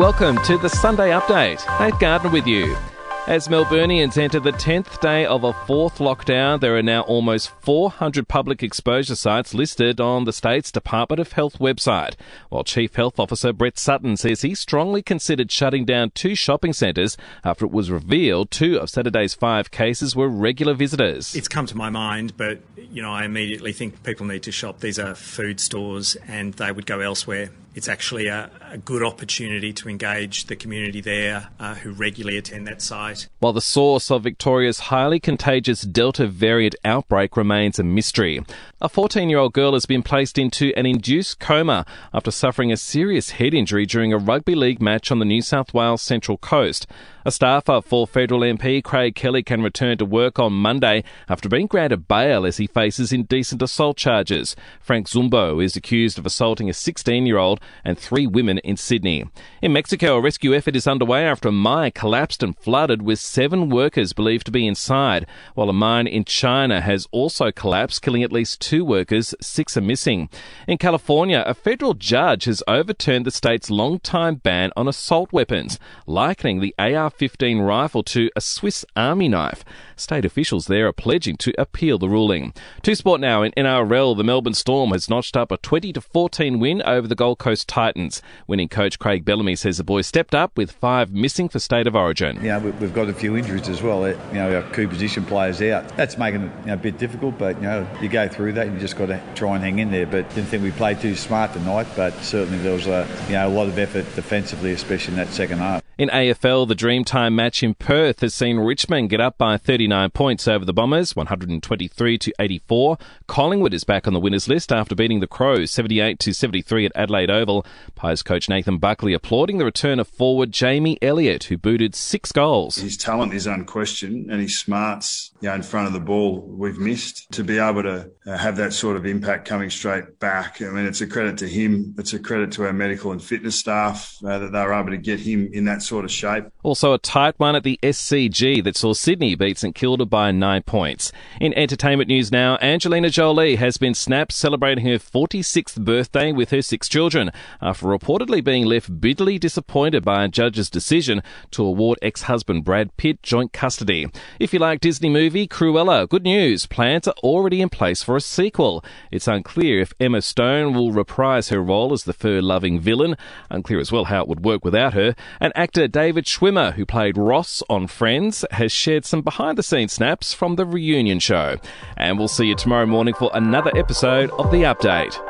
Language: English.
Welcome to the Sunday Update. Nate Gardner with you. As Melburnians enter the 10th day of a fourth lockdown, there are now almost 400 public exposure sites listed on the state's Department of Health website. While Chief Health Officer Brett Sutton says he strongly considered shutting down two shopping centres after it was revealed two of Saturday's five cases were regular visitors. It's come to my mind, but you know, I immediately think people need to shop. These are food stores and they would go elsewhere it's actually a, a, good opportunity to engage the community there uh, who regularly attend that site. While the source of Victoria's highly contagious Delta variant outbreak remains a mystery, a 14 year old girl has been placed into an induced coma after suffering a serious head injury during a rugby league match on the New South Wales Central Coast. A staffer for federal MP Craig Kelly can return to work on Monday after being granted bail as he faces indecent assault charges. Frank Zumbo is accused of assaulting a 16 year old and three women in Sydney. In Mexico, a rescue effort is underway after a mine collapsed and flooded with seven workers believed to be inside, while a mine in China has also collapsed, killing at least two workers, six are missing. In California, a federal judge has overturned the state's long-time ban on assault weapons, likening the AR 15 rifle to a Swiss Army knife. State officials there are pledging to appeal the ruling. To sport now in NRL, the Melbourne Storm has notched up a 20 14 win over the Gold Coast Titans. Winning coach Craig Bellamy says the boys stepped up with five missing for State of Origin. Yeah, we've got a few injuries as well. You know, our key position players out. That's making it a bit difficult, but you know, you go through that. and You just got to try and hang in there. But didn't think we played too smart tonight. But certainly there was a you know a lot of effort defensively, especially in that second half. In AFL, the Dreamtime match in Perth has seen Richmond get up by 39 points over the Bombers, 123 to 84. Collingwood is back on the winners list after beating the Crows 78 to 73 at Adelaide Oval. Pies coach Nathan Buckley applauding the return of forward Jamie Elliott, who booted six goals. His talent is unquestioned, and his smarts you know, in front of the ball we've missed. To be able to uh, have that sort of impact coming straight back, I mean, it's a credit to him. It's a credit to our medical and fitness staff uh, that they were able to get him in that sort of shape. Also, a tight one at the SCG that saw Sydney beat St Kilda by nine points. In entertainment news now, Angelina Jolie has been snapped celebrating her 46th birthday with her six children after reportedly being left bitterly disappointed by a judge's decision to award ex-husband Brad Pitt joint custody. If you like Disney movie Cruella, good news, plans are already in place for a sequel. It's unclear if Emma Stone will reprise her role as the fur-loving villain. Unclear as well how it would work without her. And actor David Schwimmer, who played Ross on Friends, has shared some behind the scenes snaps from the reunion show. And we'll see you tomorrow morning for another episode of The Update.